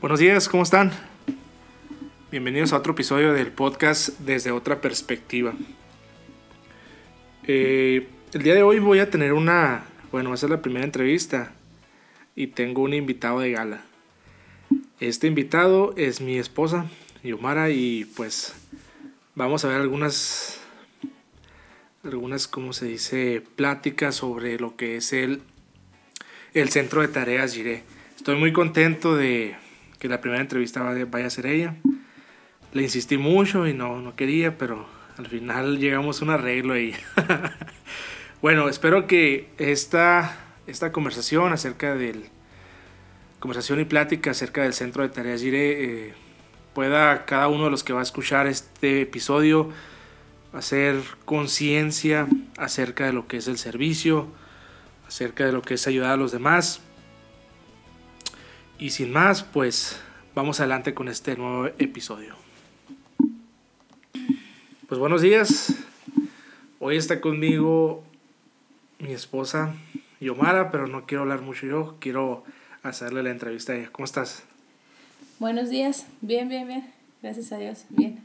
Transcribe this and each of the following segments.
Buenos días, ¿cómo están? Bienvenidos a otro episodio del podcast desde otra perspectiva. Eh, el día de hoy voy a tener una, bueno, va a ser la primera entrevista y tengo un invitado de gala. Este invitado es mi esposa, Yomara, y pues vamos a ver algunas, algunas, ¿cómo se dice?, pláticas sobre lo que es el, el centro de tareas. Estoy muy contento de que la primera entrevista vaya a ser ella. Le insistí mucho y no, no quería, pero al final llegamos a un arreglo ahí. bueno, espero que esta, esta conversación acerca del... Conversación y plática acerca del centro de tareas Gire eh, pueda cada uno de los que va a escuchar este episodio hacer conciencia acerca de lo que es el servicio, acerca de lo que es ayudar a los demás y sin más, pues vamos adelante con este nuevo episodio. Pues buenos días. Hoy está conmigo mi esposa Yomara, pero no quiero hablar mucho yo, quiero hacerle la entrevista a ella. ¿Cómo estás? Buenos días, bien, bien, bien. Gracias a Dios, bien.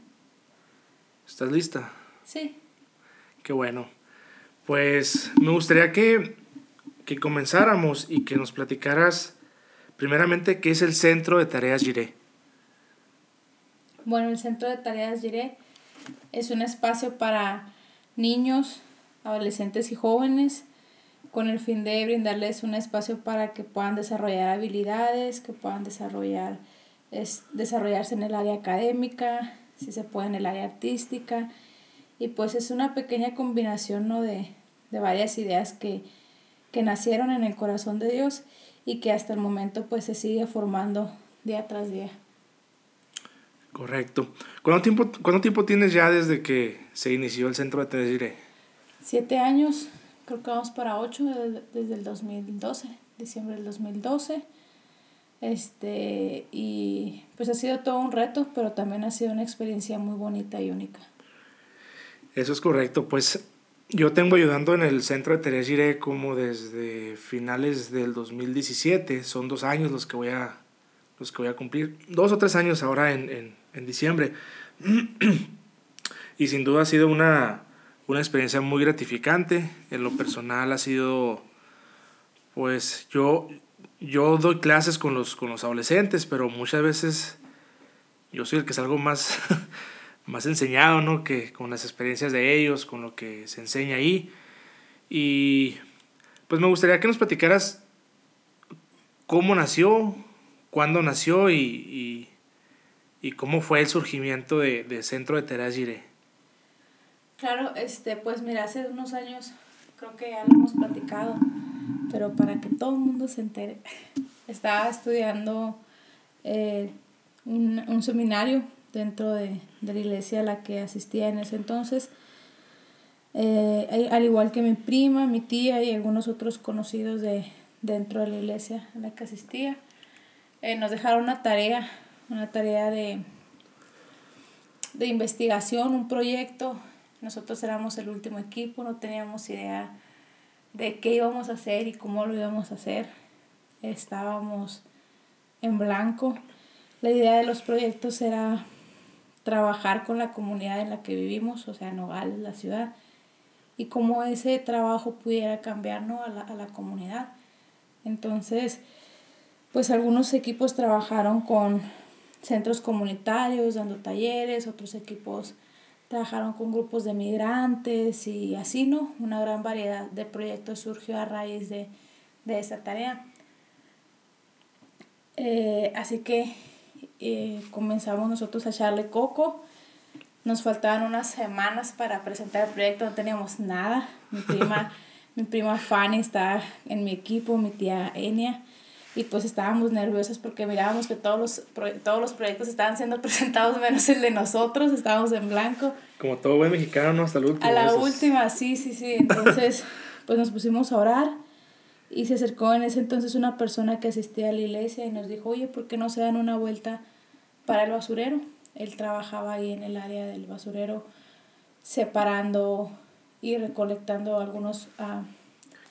¿Estás lista? Sí. Qué bueno. Pues me gustaría que, que comenzáramos y que nos platicaras Primeramente, ¿qué es el Centro de Tareas Giré? Bueno, el Centro de Tareas Giré es un espacio para niños, adolescentes y jóvenes con el fin de brindarles un espacio para que puedan desarrollar habilidades, que puedan desarrollar, es, desarrollarse en el área académica, si se puede en el área artística. Y pues es una pequeña combinación ¿no? de, de varias ideas que, que nacieron en el corazón de Dios y que hasta el momento pues se sigue formando día tras día. Correcto. ¿Cuánto tiempo, cuánto tiempo tienes ya desde que se inició el centro de Tedesire? Siete años, creo que vamos para ocho desde el 2012, diciembre del 2012. Este, y pues ha sido todo un reto, pero también ha sido una experiencia muy bonita y única. Eso es correcto, pues yo tengo ayudando en el centro de Teresa Giré como desde finales del 2017. Son dos años los que voy a, los que voy a cumplir. Dos o tres años ahora en, en, en diciembre. y sin duda ha sido una, una experiencia muy gratificante. En lo personal ha sido, pues yo, yo doy clases con los, con los adolescentes, pero muchas veces yo soy el que salgo más más enseñado, ¿no? Que con las experiencias de ellos, con lo que se enseña ahí. Y pues me gustaría que nos platicaras cómo nació, cuándo nació y, y, cómo fue el surgimiento de, de Centro de Teras Claro, este, pues mira, hace unos años creo que ya lo hemos platicado, pero para que todo el mundo se entere, estaba estudiando eh, un, un seminario dentro de, la iglesia a la que asistía en ese entonces. Eh, al igual que mi prima, mi tía y algunos otros conocidos de dentro de la iglesia a la que asistía, eh, nos dejaron una tarea, una tarea de, de investigación, un proyecto. Nosotros éramos el último equipo, no teníamos idea de qué íbamos a hacer y cómo lo íbamos a hacer. Estábamos en blanco. La idea de los proyectos era trabajar con la comunidad en la que vivimos, o sea, Nogales, la ciudad, y cómo ese trabajo pudiera cambiar a, la, a la comunidad. Entonces, pues algunos equipos trabajaron con centros comunitarios, dando talleres, otros equipos trabajaron con grupos de migrantes y así, ¿no? Una gran variedad de proyectos surgió a raíz de, de esta tarea. Eh, así que eh, comenzamos nosotros a echarle coco. Nos faltaban unas semanas para presentar el proyecto, no teníamos nada. Mi prima, mi prima Fanny estaba en mi equipo, mi tía Enia, y pues estábamos nerviosas porque mirábamos que todos los, todos los proyectos estaban siendo presentados menos el de nosotros, estábamos en blanco. Como todo buen mexicano, hasta la última. A la última, sí, sí, sí. Entonces, pues nos pusimos a orar y se acercó en ese entonces una persona que asistía a la iglesia y nos dijo, oye, ¿por qué no se dan una vuelta para el basurero? Él trabajaba ahí en el área del basurero separando y recolectando algunos... Uh,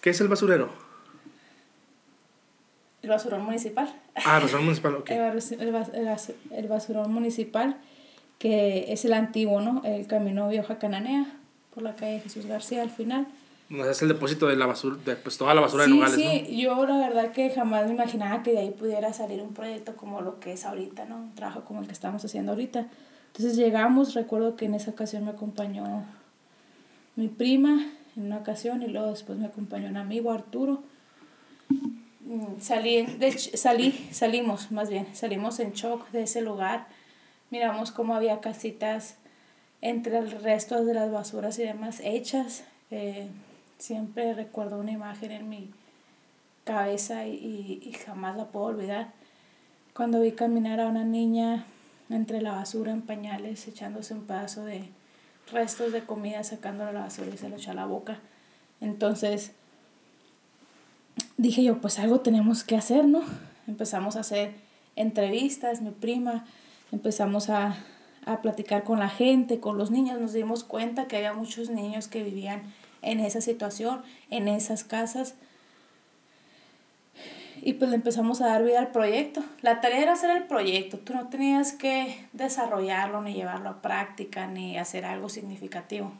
¿Qué es el basurero? El basurero municipal. Ah, el basurón municipal, ok. El, basurón municipal, que es el antiguo, ¿no? El camino Vieja Cananea, por la calle Jesús García al final. No, es el depósito de la basura, de pues, toda la basura de Nogales, sí, yo la verdad que jamás me imaginaba que de ahí pudiera salir un proyecto como lo que es ahorita, ¿no? Un trabajo como el que estamos haciendo ahorita. Entonces llegamos, recuerdo que en esa ocasión me acompañó mi prima en una ocasión y luego después me acompañó un amigo, Arturo. Mm, salí, de, salí, salimos más bien, salimos en shock de ese lugar. Miramos cómo había casitas entre el resto de las basuras y demás hechas. Eh, Siempre recuerdo una imagen en mi cabeza y, y, jamás la puedo olvidar. Cuando vi caminar a una niña entre la basura en pañales, echándose un pedazo de restos de comida, sacándolo a la basura y se lo echó a la boca. Entonces dije yo, pues algo tenemos que hacer, ¿no? Empezamos a hacer entrevistas, mi prima, empezamos a, a platicar con la gente, con los niños, nos dimos cuenta que había muchos niños que vivían en esa situación, en esas casas. Y pues le empezamos a dar vida al proyecto. La tarea era hacer el proyecto. Tú no tenías que desarrollarlo, ni llevarlo a práctica, ni hacer algo significativo.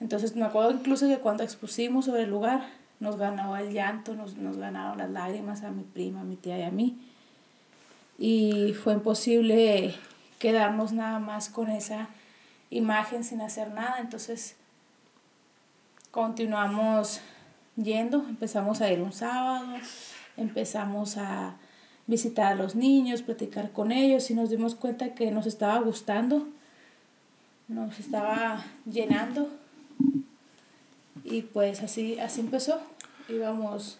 Entonces me acuerdo incluso que cuando expusimos sobre el lugar, nos ganó el llanto, nos, nos ganaron las lágrimas a mi prima, a mi tía y a mí. Y fue imposible quedarnos nada más con esa imagen sin hacer nada. Entonces continuamos yendo, empezamos a ir un sábado, empezamos a visitar a los niños, platicar con ellos y nos dimos cuenta que nos estaba gustando, nos estaba llenando y pues así, así empezó. Íbamos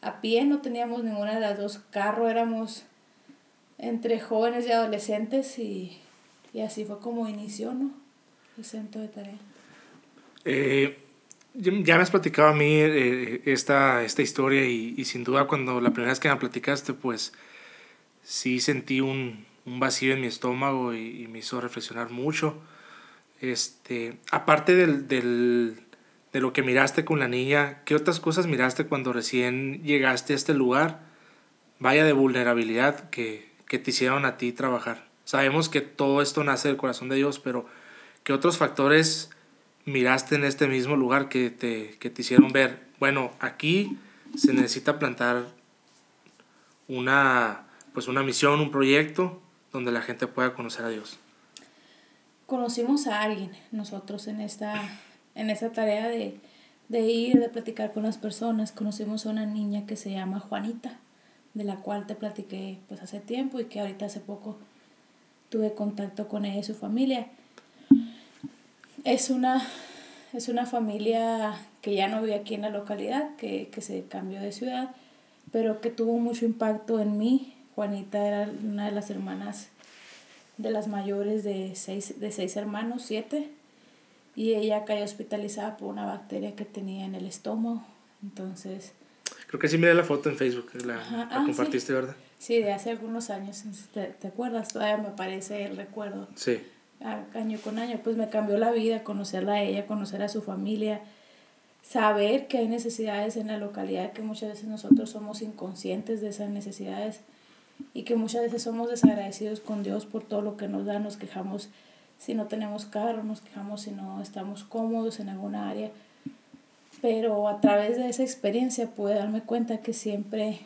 a pie, no teníamos ninguna de las dos carros, éramos entre jóvenes y adolescentes y, así fue como inició, ¿no? El centro de tarea. Eh, ya me has platicado a mí eh, esta, esta historia y, sin duda cuando la primera vez que me platicaste, pues sí sentí un, vacío en mi estómago y, me hizo reflexionar mucho. Este, aparte del, de lo que miraste con la niña, ¿qué otras cosas miraste cuando recién llegaste a este lugar? Vaya de vulnerabilidad que, que te hicieron a ti trabajar. Sabemos que todo esto nace del corazón de Dios, pero ¿qué otros factores miraste en este mismo lugar que te, que te hicieron ver, bueno, aquí se necesita plantar una, pues una misión, un proyecto donde la gente pueda conocer a Dios? Conocimos a alguien nosotros en esta, en esta tarea de, de ir, de platicar con las personas. Conocimos a una niña que se llama Juanita, de la cual te platiqué pues hace tiempo y que ahorita hace poco tuve contacto con ella y su familia. Es una, es una familia que ya no vive aquí en la localidad, que, se cambió de ciudad, pero que tuvo mucho impacto en mí. Juanita era una de las hermanas de las mayores de seis, de seis hermanos, siete, y ella cayó hospitalizada por una bacteria que tenía en el estómago. Entonces... Creo que sí miré la foto en Facebook, la, ah, compartiste, ¿verdad? Sí, de hace algunos años, ¿te, ¿te acuerdas? Todavía me parece el recuerdo. Sí año con año, pues me cambió la vida, conocerla a ella, conocer a su familia, saber que hay necesidades en la localidad, que muchas veces nosotros somos inconscientes de esas necesidades y que muchas veces somos desagradecidos con Dios por todo lo que nos da, nos quejamos si no tenemos carro, nos quejamos si no estamos cómodos en alguna área, pero a través de esa experiencia pude darme cuenta que siempre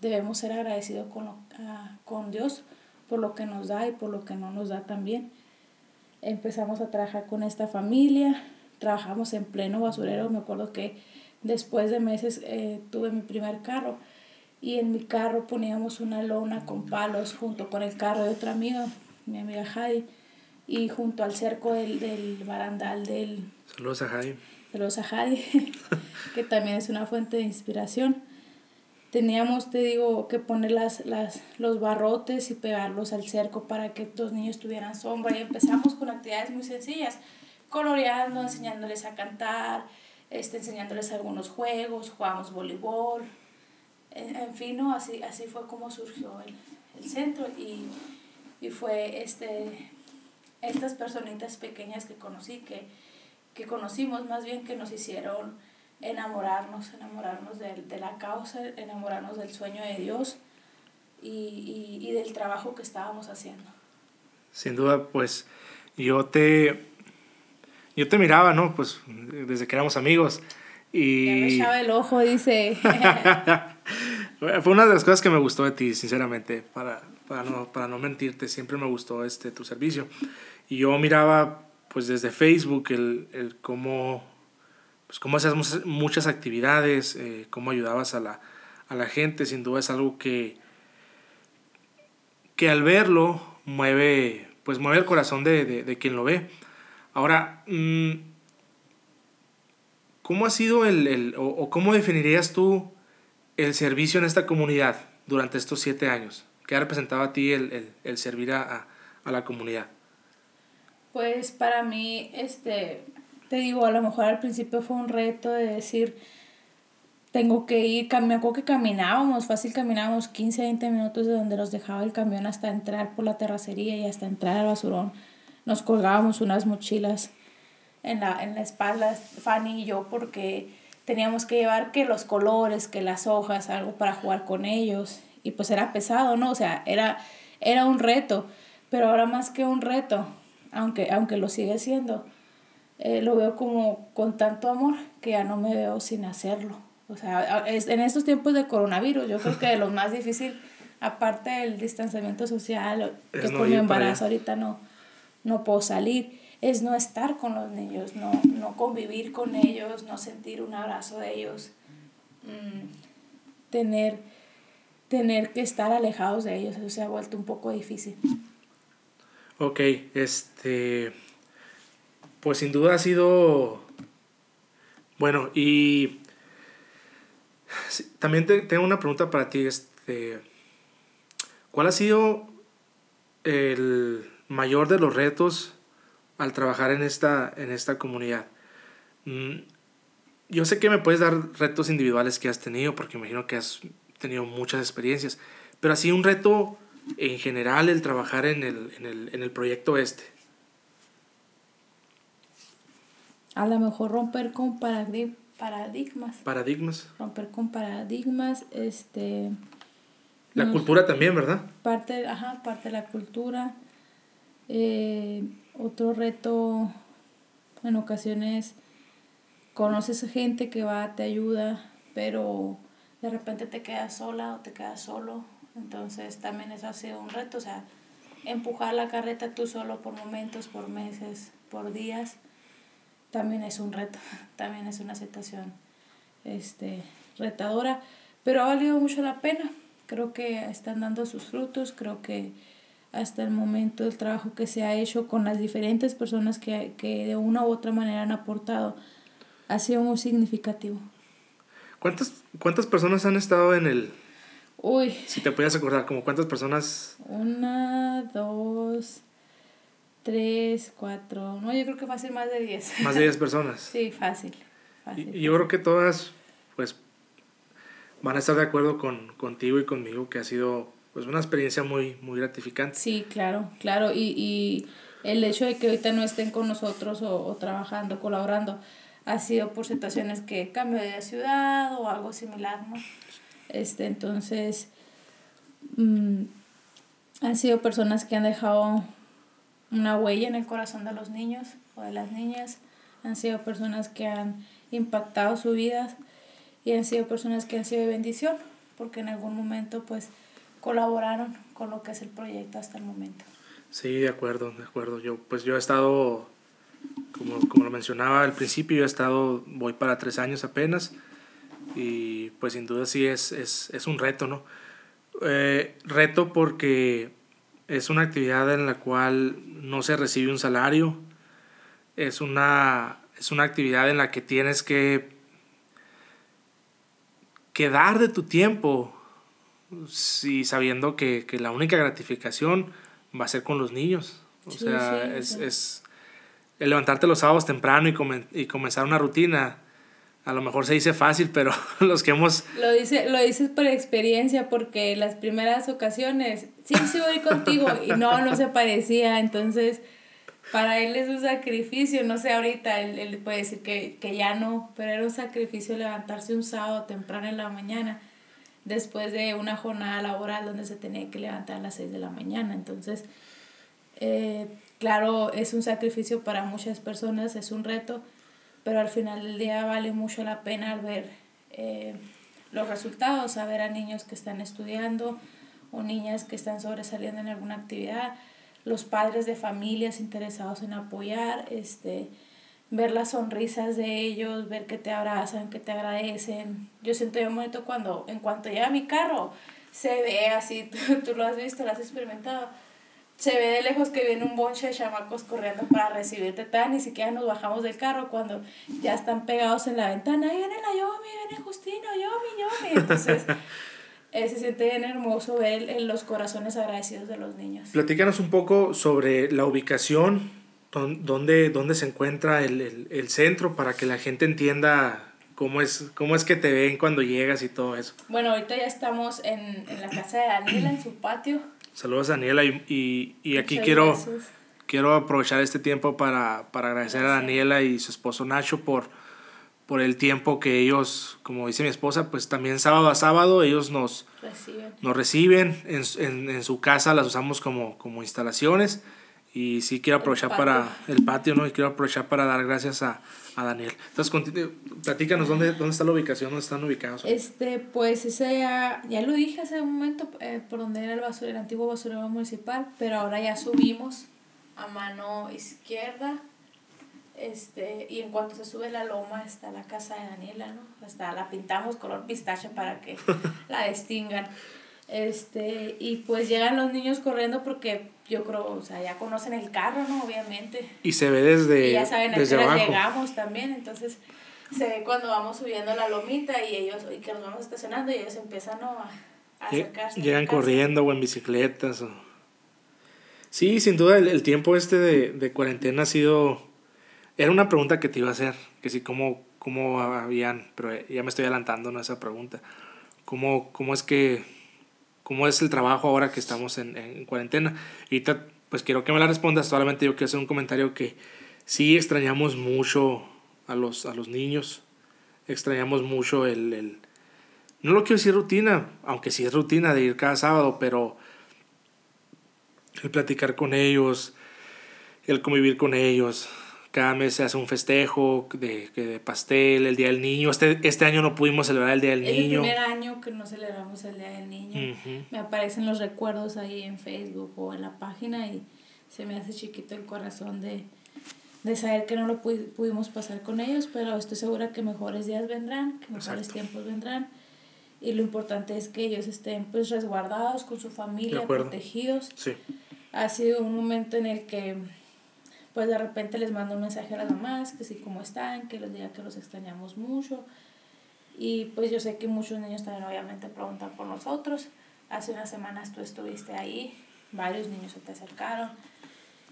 debemos ser agradecidos con, ah, con Dios por lo que nos da y por lo que no nos da también empezamos a trabajar con esta familia, trabajamos en pleno basurero, me acuerdo que después de meses eh, tuve mi primer carro y en mi carro poníamos una lona con palos junto con el carro de otra amiga, mi amiga Jai, y junto al cerco del, del barandal del... Saludos a Jai. Saludos a Jai, que también es una fuente de inspiración teníamos, te digo, que poner las, las, los barrotes y pegarlos al cerco para que los niños tuvieran sombra. Y empezamos con actividades muy sencillas, coloreando, enseñándoles a cantar, este, enseñándoles algunos juegos, jugamos voleibol, en, fin, ¿no? así, así fue como surgió el, el centro y, y, fue este, estas personitas pequeñas que conocí, que, que conocimos más bien que nos hicieron enamorarnos, enamorarnos de, de, la causa, enamorarnos del sueño de Dios, y, y, y del trabajo que estábamos haciendo. Sin duda, pues yo te, yo te miraba, ¿no? Pues desde que éramos amigos. Y... Ya me echaba el ojo, dice. Fue una de las cosas que me gustó de ti, sinceramente, para, para, no, para no mentirte, siempre me gustó este, tu servicio. Y yo miraba, pues desde Facebook, el, el cómo, pues, cómo hacías muchas actividades, eh, cómo ayudabas a la, a la gente, sin duda es algo que, que al verlo mueve, pues mueve el corazón de, de, quien lo ve. Ahora, mm, ¿cómo ha sido el, el o, o, cómo definirías tú el servicio en esta comunidad durante estos siete años? ¿Qué ha representado a ti el, el, el servir a, a, la comunidad? Pues para mí, este, te digo, a lo mejor al principio fue un reto de decir, tengo que ir, me acuerdo que caminábamos, fácil caminábamos 15, 20 minutos de donde nos dejaba el camión hasta entrar por la terracería y hasta entrar al basurón. Nos colgábamos unas mochilas en la, en espalda, Fanny y yo, porque teníamos que llevar que los colores, que las hojas, algo para jugar con ellos. Y pues era pesado, ¿no? O sea, era, era un reto, pero ahora más que un reto, aunque, aunque lo sigue siendo, eh, lo veo como con tanto amor que ya no me veo sin hacerlo. O sea, es, en estos tiempos de coronavirus, yo creo que lo más difícil, aparte del distanciamiento social, que no por mi embarazo ahorita no, no puedo salir, es no estar con los niños, no, no convivir con ellos, no sentir un abrazo de ellos, mmm, tener, tener que estar alejados de ellos, eso se ha vuelto un poco difícil. Ok, este, pues sin duda ha sido, bueno, y también te, tengo una pregunta para ti, este, ¿cuál ha sido el mayor de los retos al trabajar en esta, en esta comunidad? Mm, yo sé que me puedes dar retos individuales que has tenido, porque imagino que has tenido muchas experiencias, pero así un reto en general el trabajar en el, en el, en el proyecto este. A lo mejor romper con paradigmas paradigmas. Paradigmas. Romper con paradigmas, este... La cultura también, ¿verdad? Parte, ajá, parte de la cultura. Eh, otro reto, en ocasiones, conoces gente que va, te ayuda, pero de repente te quedas sola o te quedas solo. Entonces también eso ha sido un reto, o sea, empujar la carreta tú solo por momentos, por meses, por días también es un reto, también es una situación este, retadora, pero ha valido mucho la pena. Creo que están dando sus frutos, creo que hasta el momento el trabajo que se ha hecho con las diferentes personas que, que de una u otra manera han aportado ha sido muy significativo. ¿Cuántas, cuántas personas han estado en el... Uy. Si te podías acordar, como cuántas personas... Una, dos, tres, cuatro, no, yo creo que fácil más de diez. Más de diez personas. sí, fácil. fácil y, yo creo que todas, pues, van a estar de acuerdo con, contigo y conmigo que ha sido, pues, una experiencia muy, muy gratificante. Sí, claro, claro. Y, y el hecho de que ahorita no estén con nosotros o, o trabajando, colaborando, ha sido por situaciones que cambio de ciudad o algo similar, ¿no? Este, entonces, mmm, han sido personas que han dejado una huella en el corazón de los niños o de las niñas. Han sido personas que han impactado su vida y han sido personas que han sido de bendición porque en algún momento pues colaboraron con lo que es el proyecto hasta el momento. Sí, de acuerdo, de acuerdo. Yo pues yo he estado, como, como lo mencionaba al principio, yo he estado, voy para tres años apenas y pues sin duda sí es, es, es un reto, ¿no? Eh, reto porque es una actividad en la cual no se recibe un salario. Es una, es una actividad en la que tienes que, que dar de tu tiempo. Sí, sabiendo que, que, la única gratificación va a ser con los niños. O sí, sea, sí, es, es el levantarte los sábados temprano y, comen, y comenzar una rutina a lo mejor se dice fácil, pero los que hemos... Lo, dice, lo dices por experiencia, porque las primeras ocasiones, sí, sí voy contigo, y no, no se parecía, entonces para él es un sacrificio, no sé, ahorita él, él puede decir que, que ya no, pero era un sacrificio levantarse un sábado temprano en la mañana después de una jornada laboral donde se tenía que levantar a las 6 de la mañana. Entonces, eh, claro, es un sacrificio para muchas personas, es un reto, pero al final del día vale mucho la pena al ver eh, los resultados, a ver a niños que están estudiando o niñas que están sobresaliendo en alguna actividad, los padres de familias interesados en apoyar, este, ver las sonrisas de ellos, ver que te abrazan, que te agradecen. Yo siento un momento cuando, en cuanto llega mi carro, se ve así, tú, lo has visto, lo has experimentado, se ve de lejos que viene un bonche de chamacos corriendo para recibirte, ni siquiera nos bajamos del carro cuando ya están pegados en la ventana, ahí viene la Yomi, viene Justino, Yomi, Yomi. Entonces, eh, se siente bien hermoso ver en los corazones agradecidos de los niños. Platícanos un poco sobre la ubicación dónde, dónde se encuentra el, el, el, centro para que la gente entienda cómo es, cómo es que te ven cuando llegas y todo eso. Bueno, ahorita ya estamos en, en la casa de Daniela, en su patio. Saludos a Daniela y, y, y aquí quiero, quiero aprovechar este tiempo para, para agradecer a Daniela y su esposo Nacho por, por el tiempo que ellos, como dice mi esposa, pues también sábado a sábado ellos nos reciben, nos reciben en, en, en su casa, las usamos como, como instalaciones y sí quiero aprovechar para el patio, ¿no? Y quiero aprovechar para dar gracias a, a Daniel. Entonces, platícanos dónde, dónde está la ubicación, dónde están ubicados. Este, pues ese ya, ya lo dije hace un momento, eh, por donde era el, basura, el antiguo basurero municipal, pero ahora ya subimos a mano izquierda. Este, y en cuanto se sube la loma está la casa de Daniela, ¿no? Hasta la pintamos color pistache para que la distingan. Este, y pues llegan los niños corriendo porque yo creo, o sea, ya conocen el carro, ¿no? Obviamente. Y se ve desde Y ya saben a qué llegamos también, entonces se ve cuando vamos subiendo la lomita y ellos, y que nos vamos estacionando y ellos empiezan a, acercarse. Llegan corriendo o en bicicletas. O... Sí, sin duda el, el tiempo este de, de, cuarentena ha sido... Era una pregunta que te iba a hacer, que sí, cómo, cómo habían, pero ya me estoy adelantando en esa pregunta. ¿Cómo, cómo es que cómo es el trabajo ahora que estamos en, en cuarentena. Y pues quiero que me la respondas, solamente yo quiero hacer un comentario que sí extrañamos mucho a los, a los niños, extrañamos mucho el, el, no lo quiero decir rutina, aunque sí es rutina de ir cada sábado, pero el platicar con ellos, el convivir con ellos, cada mes se hace un festejo de, de pastel, el Día del Niño. Este, este año no pudimos celebrar el Día del Niño. Es el primer año que no celebramos el Día del Niño. Me aparecen los recuerdos ahí en Facebook o en la página y se me hace chiquito el corazón de, de saber que no lo pudimos pasar con ellos, pero estoy segura que mejores días vendrán, que mejores tiempos vendrán. Y lo importante es que ellos estén pues resguardados con su familia, protegidos. Sí. Ha sido un momento en el que pues de repente les mando un mensaje a las mamás, que sí, cómo están, que les diga que los extrañamos mucho. Y pues yo sé que muchos niños también obviamente preguntan por nosotros. Hace unas semanas tú estuviste ahí, varios niños se te acercaron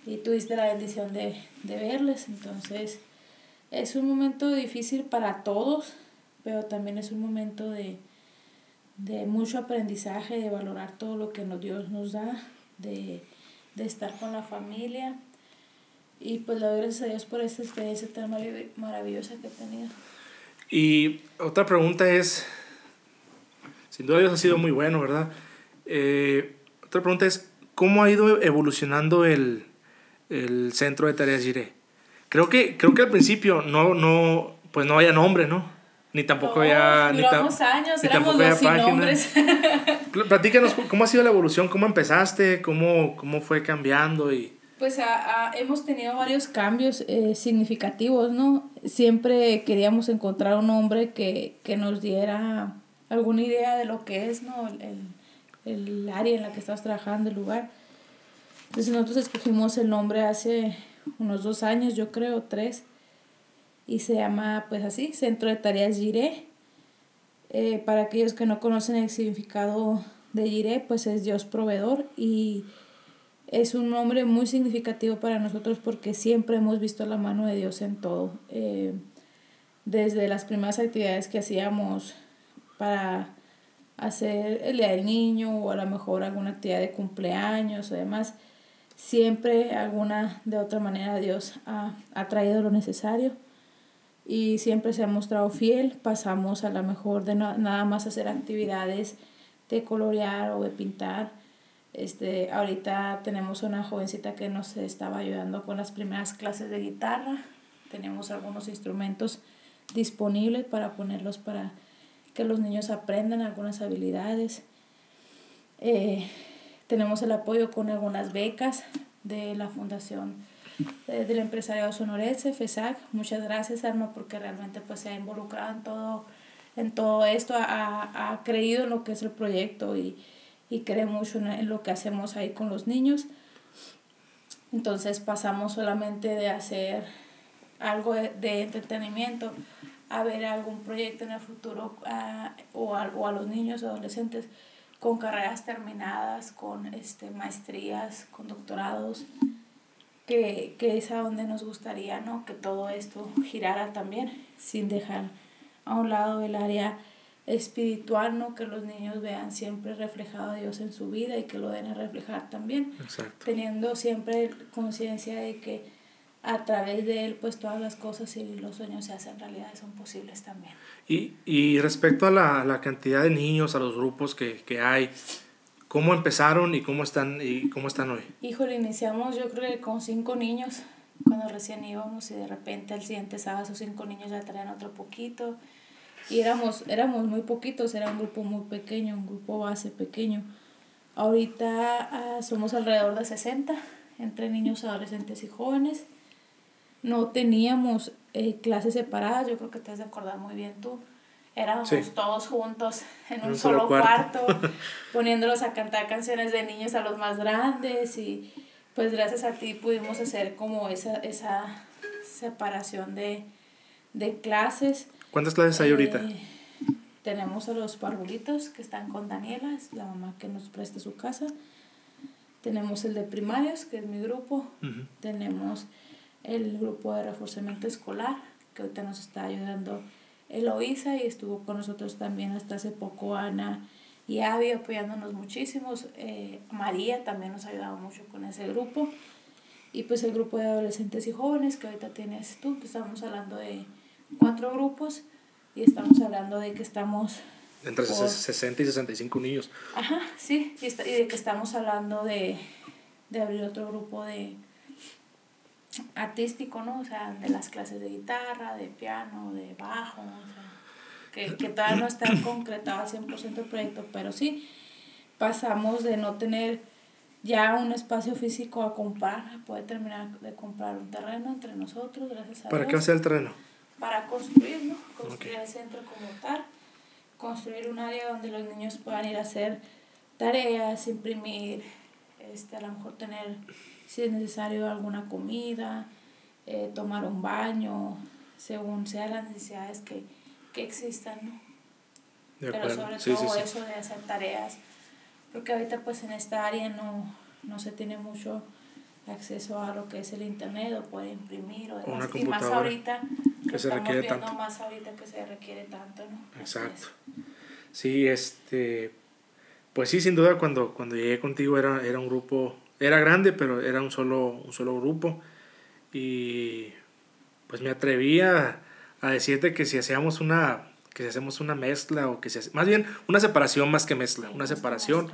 y tuviste la bendición de, de verles. Entonces es un momento difícil para todos, pero también es un momento de, de mucho aprendizaje, de valorar todo lo que Dios nos da, de, de estar con la familia y pues le doy gracias a Dios por esta experiencia tan maravillosa que he tenido. Y otra pregunta es, sin duda Dios ha sido muy bueno, ¿verdad? Eh, otra pregunta es, ¿cómo ha ido evolucionando el, el centro de tareas Gire? Creo que, creo que al principio no, no, pues no había nombre, ¿no? Ni tampoco había... Ni años, éramos los sin nombres. Platícanos, ¿cómo ha sido la evolución? ¿Cómo empezaste? ¿Cómo, cómo fue cambiando? y pues hemos tenido varios cambios eh, significativos, ¿no? Siempre queríamos encontrar un hombre que, nos diera alguna idea de lo que es, ¿no? El, el área en la que estás trabajando, el lugar. Entonces nosotros escogimos el nombre hace unos dos años, yo creo, tres, y se llama, pues así, Centro de Tareas Giré. Eh, para aquellos que no conocen el significado de Giré, pues es Dios proveedor y es un nombre muy significativo para nosotros porque siempre hemos visto la mano de Dios en todo. Eh, desde las primeras actividades que hacíamos para hacer el Día del Niño o a lo mejor alguna actividad de cumpleaños o demás, siempre alguna de otra manera Dios ha, ha traído lo necesario. y siempre se ha mostrado fiel. Pasamos a lo mejor de nada más hacer actividades de colorear o de pintar. Este, ahorita tenemos una jovencita que nos estaba ayudando con las primeras clases de guitarra. Tenemos algunos instrumentos disponibles para ponerlos para que los niños aprendan algunas habilidades. Eh, tenemos el apoyo con algunas becas de la Fundación eh, del Empresariado Sonorense, FESAC. Muchas gracias, Alma, porque realmente pues, se ha involucrado en todo, en todo esto, ha, ha creído en lo que es el proyecto y, y cree mucho en, lo que hacemos ahí con los niños. Entonces pasamos solamente de hacer algo de, entretenimiento a ver algún proyecto en el futuro o, a, o a los niños adolescentes con carreras terminadas, con este, maestrías, con doctorados, que, que es a donde nos gustaría ¿no? que todo esto girara también, sin dejar a un lado el área espiritual, ¿no? que los niños vean siempre reflejado a Dios en su vida y que lo den a reflejar también, teniendo siempre conciencia de que a través de él, pues todas las cosas y los sueños se hacen realidad, son posibles también. Y, y respecto a la, la, cantidad de niños, a los grupos que, que, hay, ¿cómo empezaron y cómo están, y cómo están hoy? Híjole, iniciamos yo creo que con cinco niños cuando recién íbamos y de repente al siguiente sábado esos cinco niños ya traían otro poquito y éramos, éramos muy poquitos, era un grupo muy pequeño, un grupo base pequeño. Ahorita ah, somos alrededor de 60 entre niños, adolescentes y jóvenes no teníamos eh, clases separadas, yo creo que te has de acordar muy bien tú. Éramos todos juntos en un, solo, cuarto, poniéndolos a cantar canciones de niños a los más grandes y pues gracias a ti pudimos hacer como esa, esa separación de, clases. ¿Cuántas clases hay ahorita? Eh, tenemos a los parvulitos que están con Daniela, es la mamá que nos presta su casa. Tenemos el de primarios, que es mi grupo. Tenemos el grupo de reforzamiento escolar, que ahorita nos está ayudando Eloisa y estuvo con nosotros también hasta hace poco Ana y Avi apoyándonos muchísimos. Eh, María también nos ha ayudado mucho con ese grupo. Y pues el grupo de adolescentes y jóvenes que ahorita tienes tú, que estamos hablando de cuatro grupos y estamos hablando de que estamos... Entre 60 y 65 niños. Ajá, sí, y, y de que estamos hablando de, de abrir otro grupo de artístico, ¿no? O sea, de las clases de guitarra, de piano, de bajo, o sea, que, que todavía no está concretado al 100% el proyecto, pero sí, pasamos de no tener ya un espacio físico a comprar, a poder terminar de comprar un terreno entre nosotros, gracias a ¿Para qué hacer el terreno? Para construir, ¿no? Construir el centro como tal, construir un área donde los niños puedan ir a hacer tareas, imprimir, este, a lo mejor tener si es necesario alguna comida, eh, tomar un baño, según sean las necesidades que, que existan, ¿no? Pero sobre todo eso de hacer tareas, porque ahorita pues en esta área no, no se tiene mucho acceso a lo que es el internet o poder imprimir o demás. y más ahorita que se requiere tanto. más ahorita que se requiere tanto, ¿no? Exacto. Sí, este pues sí, sin duda cuando, cuando llegué contigo era, era un grupo era grande, pero era un solo, un solo grupo. Y pues me atrevía a decirte que si hacíamos una que si hacemos una mezcla o que si más bien una separación más que mezcla, una separación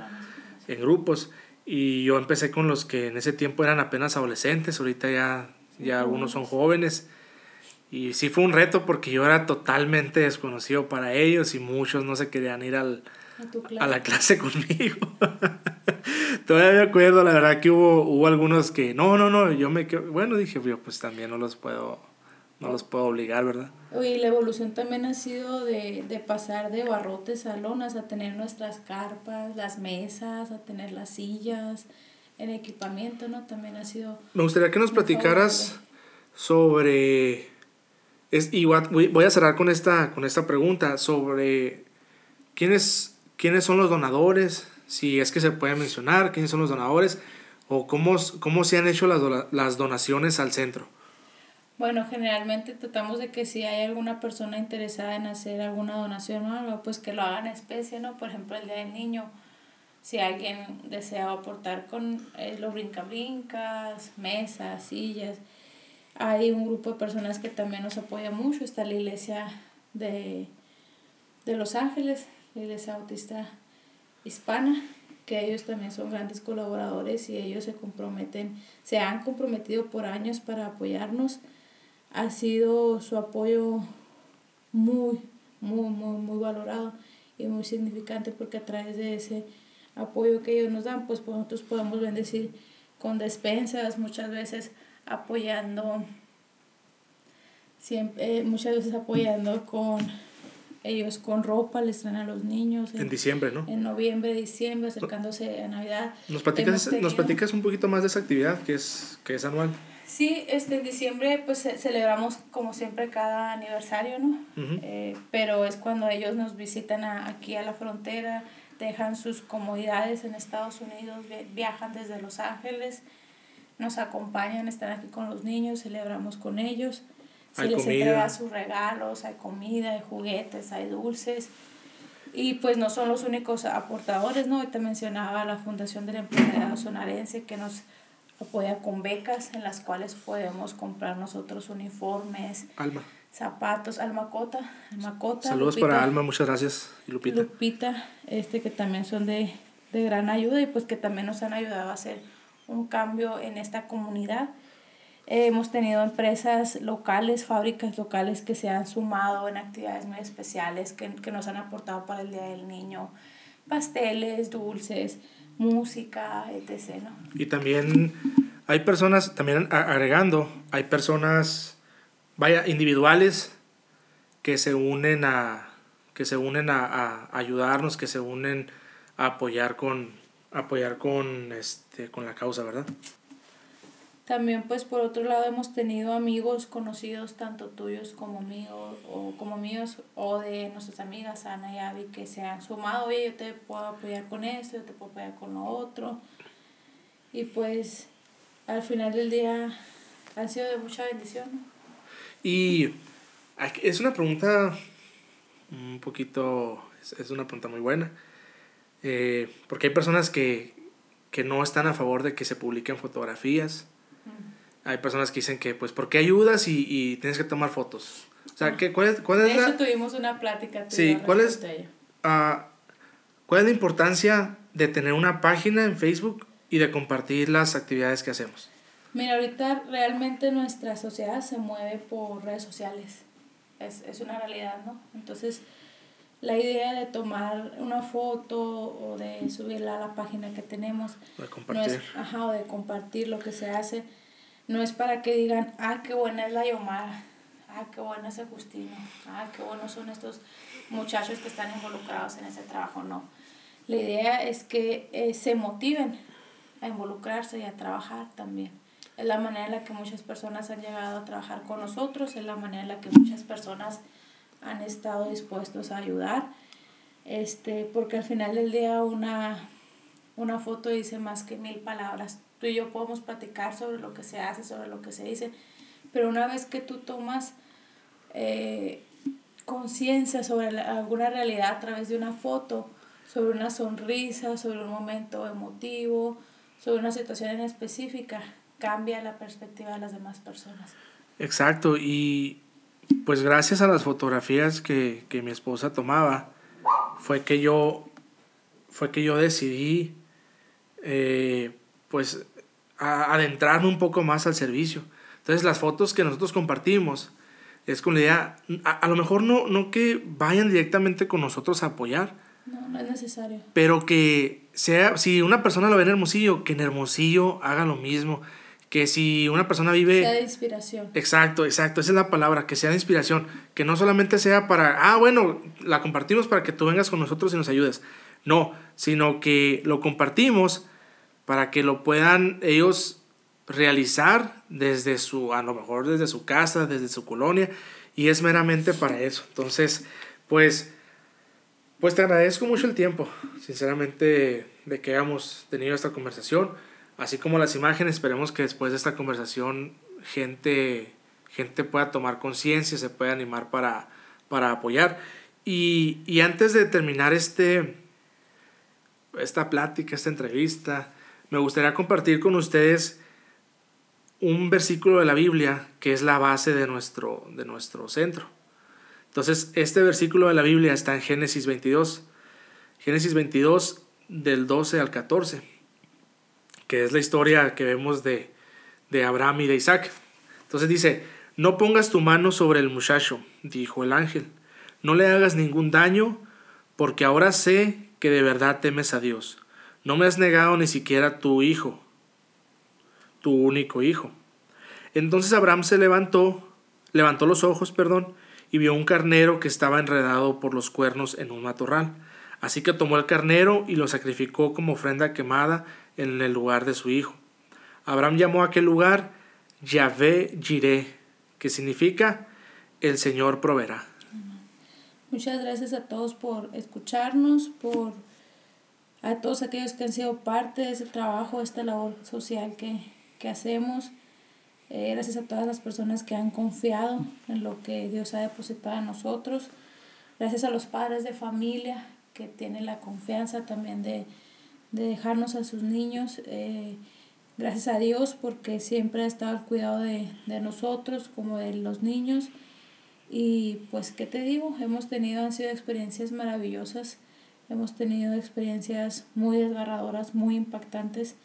en grupos y yo empecé con los que en ese tiempo eran apenas adolescentes, ahorita ya ya algunos son jóvenes y sí fue un reto porque yo era totalmente desconocido para ellos y muchos no se querían ir al, a, la clase conmigo. Todavía me acuerdo, la verdad que hubo, hubo algunos que, no, no, no, yo me bueno, dije, yo pues también no los puedo, no los puedo obligar, ¿verdad? Y la evolución también ha sido de, de pasar de barrotes a lonas, a tener nuestras carpas, las mesas, a tener las sillas, el equipamiento, ¿no? También ha sido... Me gustaría que nos platicaras sobre... Es, y voy a cerrar con esta, con esta pregunta sobre quiénes quiénes son los donadores, si es que se puede mencionar quiénes son los donadores o cómo, cómo se han hecho las, las donaciones al centro. Bueno, generalmente tratamos de que si hay alguna persona interesada en hacer alguna donación o algo, pues que lo haga en especie, ¿no? Por ejemplo, el Día del Niño, si alguien desea aportar con eh, los brincabrincas, mesas, sillas, Hay un grupo de personas que también nos apoya mucho. Está la iglesia de, de Los Ángeles, la iglesia autista hispana, que ellos también son grandes colaboradores y ellos se comprometen, se han comprometido por años para apoyarnos. Ha sido su apoyo muy, muy, muy, muy valorado y muy significante porque a través de ese apoyo que ellos nos dan, pues, nosotros podemos bendecir con despensas, muchas veces apoyando, siempre, eh, muchas veces apoyando con ellos con ropa, les traen a los niños. En, diciembre, ¿no? En noviembre, diciembre, acercándose a Navidad. ¿Nos platicas, ¿Nos platicas un poquito más de esa actividad que es, que es anual? Sí, este, en diciembre pues celebramos como siempre cada aniversario, ¿no? Eh, pero es cuando ellos nos visitan aquí a la frontera, dejan sus comodidades en Estados Unidos, viajan desde Los Ángeles, nos acompañan, están aquí con los niños, celebramos con ellos, se les entrega sus regalos, hay comida, hay juguetes, hay dulces. Y pues no son los únicos aportadores, ¿no? Te mencionaba la Fundación del Empresariado Sonarense que nos apoya con becas en las cuales podemos comprar nosotros uniformes, Alma. zapatos, Almacota, Almacota. Saludos para Alma, muchas gracias, Lupita. Lupita, este que también son de, de gran ayuda y pues que también nos han ayudado a hacer un cambio en esta comunidad. hemos tenido empresas locales, fábricas locales que se han sumado en actividades muy especiales que, que nos han aportado para el Día del Niño, pasteles, dulces, música, etc. ¿no? Y también hay personas, también agregando, hay personas, vaya, individuales que se unen a, que se unen a, a ayudarnos, que se unen a apoyar con, apoyar con, este, con la causa, ¿verdad? También pues por otro lado hemos tenido amigos conocidos tanto tuyos como míos o como míos o de nuestras amigas Ana y Abby que se han sumado, oye yo te puedo apoyar con esto, yo te puedo apoyar con lo otro y pues al final del día han sido de mucha bendición. Y es una pregunta un poquito, es, una pregunta muy buena, eh, porque hay personas que, que no están a favor de que se publiquen fotografías hay personas que dicen que, pues, ¿por qué ayudas y, y tienes que tomar fotos? O sea, ¿qué, ¿cuál es, cuál de es hecho, tuvimos una plática. Sí, ¿cuál es, uh, ¿cuál es la importancia de tener una página en Facebook y de compartir las actividades que hacemos? Mira, ahorita realmente nuestra sociedad se mueve por redes sociales. Es, es una realidad, ¿no? Entonces, la idea de tomar una foto o de subirla a la página que tenemos. De compartir. ajá, o de compartir lo que se hace no es para que digan, ah, qué buena es la Yomara, ah, qué bueno es el Justino, ah, qué buenos son estos muchachos que están involucrados en ese trabajo, no. La idea es que eh, se motiven a involucrarse y a trabajar también. Es la manera en la que muchas personas han llegado a trabajar con nosotros, es la manera en la que muchas personas han estado dispuestos a ayudar, este, porque al final del día una, una foto dice más que mil palabras tú y yo podemos platicar sobre lo que se hace, sobre lo que se dice, pero una vez que tú tomas eh, conciencia sobre alguna realidad a través de una foto, sobre una sonrisa, sobre un momento emotivo, sobre una situación en específica, cambia la perspectiva de las demás personas. Exacto, y pues gracias a las fotografías que, que mi esposa tomaba, fue que yo, fue que yo decidí eh, pues a adentrarme un poco más al servicio. Entonces las fotos que nosotros compartimos es con la idea, a, lo mejor no, no que vayan directamente con nosotros a apoyar. No, no es necesario. Pero que sea, si una persona lo ve en Hermosillo, que en Hermosillo haga lo mismo. Que si una persona vive... Sea de inspiración. Exacto, exacto, esa es la palabra, que sea de inspiración. Que no solamente sea para, ah, bueno, la compartimos para que tú vengas con nosotros y nos ayudes. No, sino que lo compartimos para que lo puedan ellos realizar desde su, a lo mejor desde su casa, desde su colonia, y es meramente para eso. Entonces, pues, pues te agradezco mucho el tiempo, sinceramente, de que hayamos tenido esta conversación, así como las imágenes, esperemos que después de esta conversación gente, gente pueda tomar conciencia, se pueda animar para, para apoyar. Y, y antes de terminar este, esta plática, esta entrevista, me gustaría compartir con ustedes un versículo de la Biblia que es la base de nuestro, de nuestro centro. Entonces, este versículo de la Biblia está en Génesis 22. Génesis 22 del 12 al 14, que es la historia que vemos de, de Abraham y de Isaac. Entonces dice, no pongas tu mano sobre el muchacho, dijo el ángel, no le hagas ningún daño, porque ahora sé que de verdad temes a Dios. No me has negado ni siquiera tu hijo, tu único hijo. Entonces Abraham se levantó, levantó los ojos, perdón, y vio un carnero que estaba enredado por los cuernos en un matorral. Así que tomó el carnero y lo sacrificó como ofrenda quemada en el lugar de su hijo. Abraham llamó a aquel lugar Yahvé Jireh, que significa el Señor proveerá. Muchas gracias a todos por escucharnos, por a todos aquellos que han sido parte de ese trabajo, de esta labor social que, que hacemos. Eh, gracias a todas las personas que han confiado en lo que Dios ha depositado en nosotros. Gracias a los padres de familia que tienen la confianza también de, dejarnos a sus niños. Eh, gracias a Dios porque siempre ha estado al cuidado de, de nosotros como de los niños. Y pues, ¿qué te digo? Hemos tenido, han sido experiencias maravillosas, hemos tenido experiencias muy desgarradoras, muy impactantes,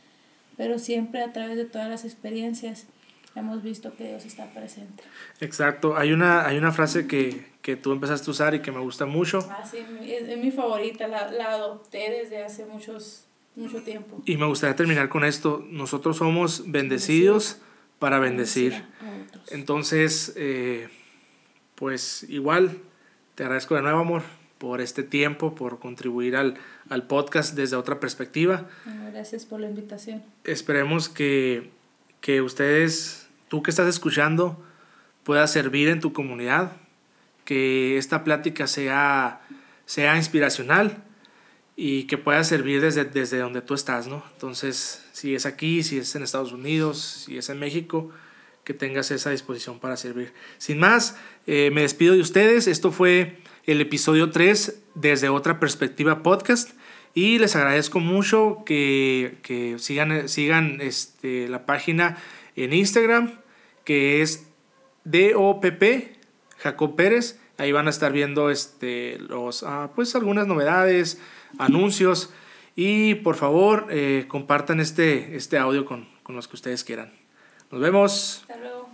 pero siempre a través de todas las experiencias hemos visto que Dios está presente. Exacto, hay una, hay una frase que, que tú empezaste a usar y que me gusta mucho. Ah, sí, es, mi favorita, la, la adopté desde hace muchos, mucho tiempo. Y me gustaría terminar con esto, nosotros somos bendecidos para bendecir. Entonces, eh, pues igual te agradezco de nuevo, amor, por este tiempo, por contribuir al, al podcast desde otra perspectiva. Gracias por la invitación. Esperemos que, que ustedes, tú que estás escuchando, puedas servir en tu comunidad, que esta plática sea, sea inspiracional y que pueda servir desde, desde donde tú estás, ¿no? Entonces, si es aquí, si es en Estados Unidos, si es en México, que tengas esa disposición para servir. Sin más, eh, me despido de ustedes. Esto fue el episodio 3 desde otra perspectiva podcast. Y les agradezco mucho que, que sigan, sigan este, la página en Instagram, que es DOPP, Jacob Pérez. Ahí van a estar viendo este, los, ah, pues algunas novedades, anuncios. Y por favor, eh, compartan este, este audio con, con los que ustedes quieran. Nos vemos. Hasta luego.